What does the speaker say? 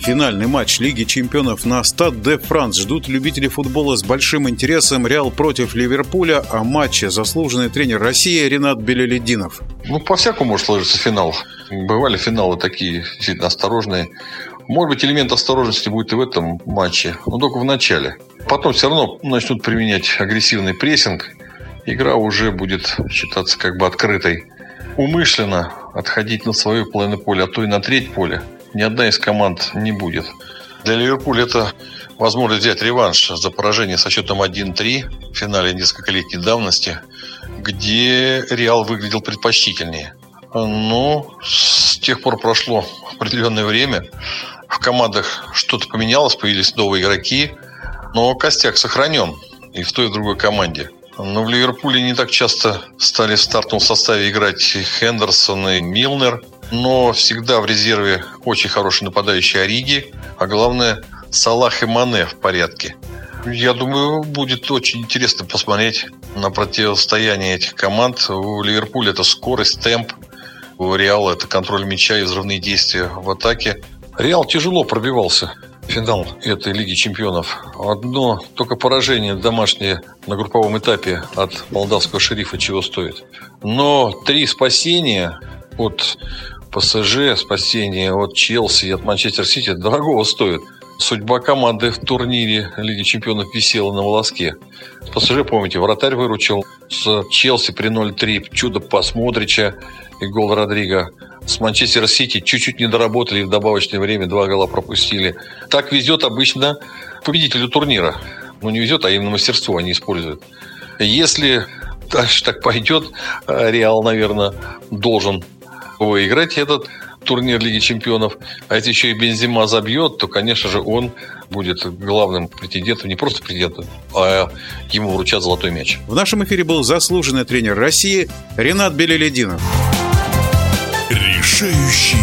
Финальный матч Лиги чемпионов на Стад де Франс ждут любители футбола с большим интересом. Реал против Ливерпуля, а матче заслуженный тренер России Ренат Белелединов. Ну, по-всякому может сложиться финал. Бывали финалы такие действительно осторожные. Может быть, элемент осторожности будет и в этом матче, но только в начале. Потом все равно начнут применять агрессивный прессинг. Игра уже будет считаться как бы открытой. Умышленно отходить на свою половину поля, а то и на треть поля – ни одна из команд не будет. Для Ливерпуля это возможность взять реванш за поражение со счетом 1-3 в финале нескольколетней давности, где Реал выглядел предпочтительнее. Но с тех пор прошло определенное время. В командах что-то поменялось, появились новые игроки, но костяк сохранен и в той, и в другой команде. Но в Ливерпуле не так часто стали в стартовом составе играть Хендерсон и Милнер – но всегда в резерве очень хороший нападающий Ориги, а главное Салах и Мане в порядке. Я думаю, будет очень интересно посмотреть на противостояние этих команд. У Ливерпуля это скорость, темп. У Реала это контроль мяча и взрывные действия в атаке. Реал тяжело пробивался в финал этой Лиги Чемпионов. Одно только поражение домашнее на групповом этапе от молдавского шерифа чего стоит. Но три спасения от ПСЖ, спасение от Челси и от Манчестер Сити дорогого стоит. Судьба команды в турнире Лиги Чемпионов висела на волоске. ПСЖ, помните, вратарь выручил. С Челси при 0-3 чудо пас Модрича и гол Родрига. С Манчестер Сити чуть-чуть не доработали в добавочное время два гола пропустили. Так везет обычно победителю турнира. Ну, не везет, а именно мастерство они используют. Если дальше так пойдет, Реал, наверное, должен выиграть этот турнир Лиги Чемпионов, а если еще и Бензима забьет, то, конечно же, он будет главным претендентом, не просто претендентом, а ему вручат золотой мяч. В нашем эфире был заслуженный тренер России Ренат Белелединов. Решающий